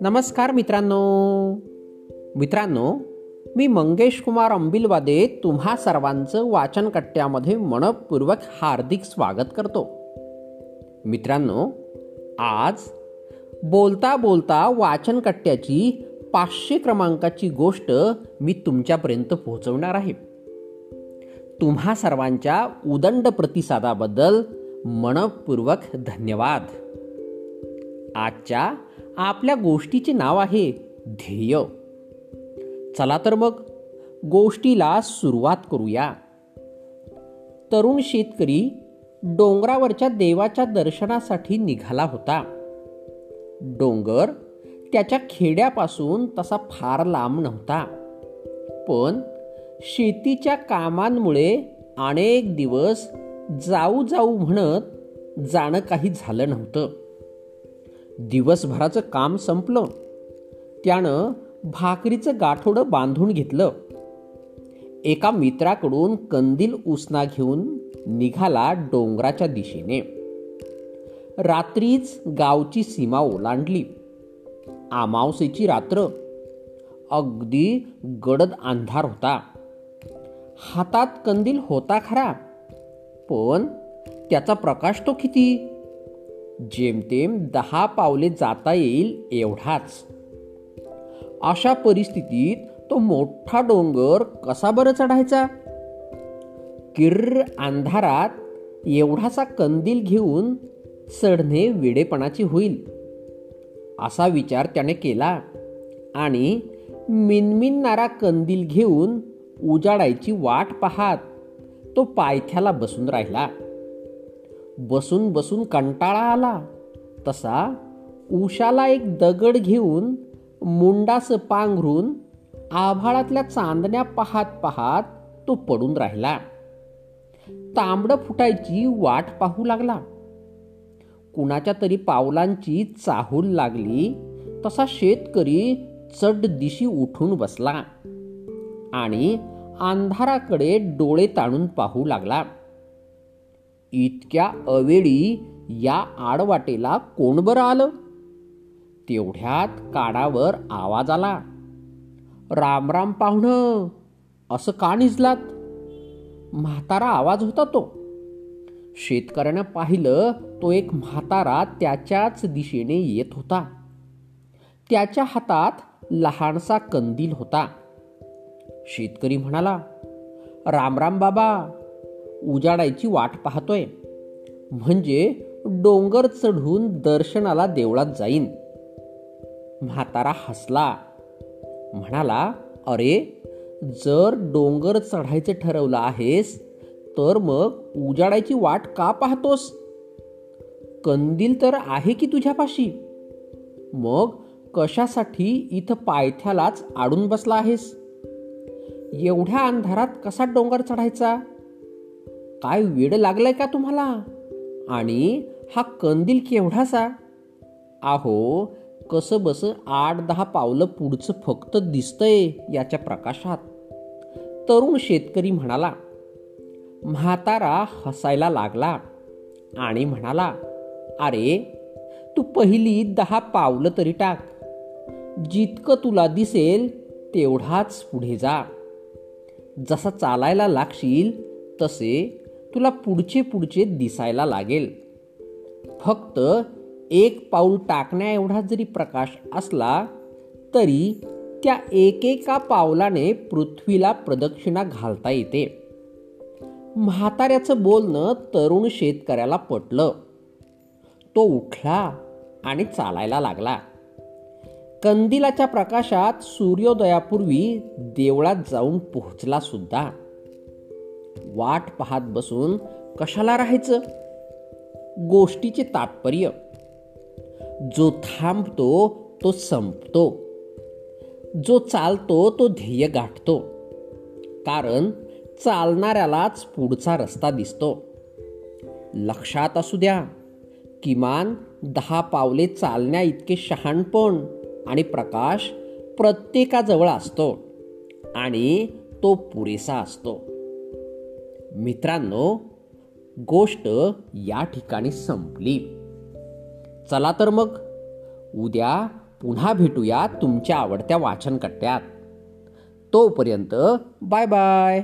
नमस्कार मित्रांनो. मित्रांनो मी मंगेश कुमार अंबिलवादे तुम्हा सर्वांचं वाचन कट्ट्यामध्ये मनपूर्वक हार्दिक स्वागत करतो. मित्रांनो आज बोलता बोलता वाचन कट्ट्याची पाचशे क्रमांकाची गोष्ट मी तुमच्यापर्यंत पोहोचवणार आहे. तुम्हा सर्वांच्या उदंड प्रतिसादाबद्दल मनपूर्वक धन्यवाद. आजच्या आपल्या गोष्टीचे नाव आहे ध्येय. चला तर मग गोष्टीला सुरुवात करूया. तरुण शेतकरी डोंगरावरच्या देवाच्या दर्शनासाठी निघाला होता. डोंगर त्याच्या खेड्यापासून तसा फार लांब नव्हता. पण शेतीच्या कामांमुळे अनेक दिवस जाऊ जाऊ म्हणत जाणं काही झालं नव्हतं. दिवसभराचं काम संपलं. त्यानं भाकरीचं गाठोडं बांधून घेतलं. एका मित्राकडून कंदील उसना घेऊन निघाला डोंगराच्या दिशेने. रात्रीच गावची सीमा ओलांडली. आमावसेची रात्र. अगदी गडद अंधार होता. हातात कंदील होता खरा पण त्याचा प्रकाश तो किती? जेमतेम दहा पावले जाता येईल एवढाच. अशा परिस्थितीत तो मोठा डोंगर कसा बरं चढायचा? किर्र अंधारात एवढासा कंदील घेऊन चढणे वेडेपणाची होईल असा विचार त्याने केला आणि मिनमिनणारा कंदील घेऊन उजाडायची वाट पाहात. तो पायथ्याला बसून राहिला. बसून बसून कंटाळा आला. तसा उशाला एक दगड घेऊन मुंडास पांघरून आभाळातल्या चांदण्या पाहात पाहात तो पडून राहिला. तांबड फुटायची वाट पाहू लागला. कुणाच्या तरी पावलांची चाहूल लागली. तसा शेतकरी चढ दिशी उठून बसला. आणि अंधाराकडे डोळे ताणून पाहू लागला. इतक्या अवेळी या आडवाटेला कोण बरं आलं? तेवढ्यात काडावर आवाज आला. रामराम पाहुणं असं का निजलात? म्हातारा आवाज होता तो. शेतकऱ्यानं पाहिलं तो एक म्हातारा त्याच्याच दिशेने येत होता. त्याच्या हातात लहानसा कंदील होता. शेतकरी म्हणाला रामराम बाबा उजाडायची वाट पाहतोय. म्हणजे डोंगर चढून दर्शनाला देवळात जाईन. म्हातारा हसला. म्हणाला अरे जर डोंगर चढायचं ठरवलं आहेस तर मग उजाडायची वाट का पाहतोस? कंदील तर आहे की तुझ्यापाशी? मग कशासाठी इथं पायथ्यालाच आडून बसला आहेस? एवढ्या अंधारात कसा डोंगर चढायचा? काय वेड लागलाय का तुम्हाला? आणि हा कंदील केवढासा? आहो कसं बस आठ दहा पावलं पुढचं फक्त दिसतंय याच्या प्रकाशात. तरुण शेतकरी म्हणाला म्हातारा हसायला लागला. आणि म्हणाला अरे तू पहिली दहा पावलं तरी टाक. जितकं तुला दिसेल तेवढाच पुढे जा. जसा चालायला लागशील तसे तुला पुढचे पुढचे दिसायला लागेल. फक्त एक पाऊल टाकण्या एवढा जरी प्रकाश असला तरी त्या एकेका पावलाने पृथ्वीला प्रदक्षिणा घालता येते. म्हाताऱ्याचं बोलणं तरुण शेतकऱ्याला पटलं. तो उठला आणि चालायला लागला. कंदिलाच्या प्रकाशात सूर्योदयापूर्वी देवळात जाऊन पोहोचला सुद्धा. वाट पाहत बसून कशाला राहायचं? गोष्टीचे तात्पर्य. जो थांबतो तो संपतो. जो चालतो तो ध्येय गाठतो. कारण चालणाऱ्यालाच पुढचा रस्ता दिसतो. लक्षात असू द्या किमान दहा पावले चालण्या इतके शहाणपण. आणि प्रकाश प्रत्येकाजवळ असतो आणि तो पुरेसा असतो. मित्रांनो गोष्ट या ठिकाणी संपली. चला तर मग उद्या पुन्हा भेटूया तुमच्या आवडत्या वाचनकट्ट्यात. तोपर्यंत बाय बाय.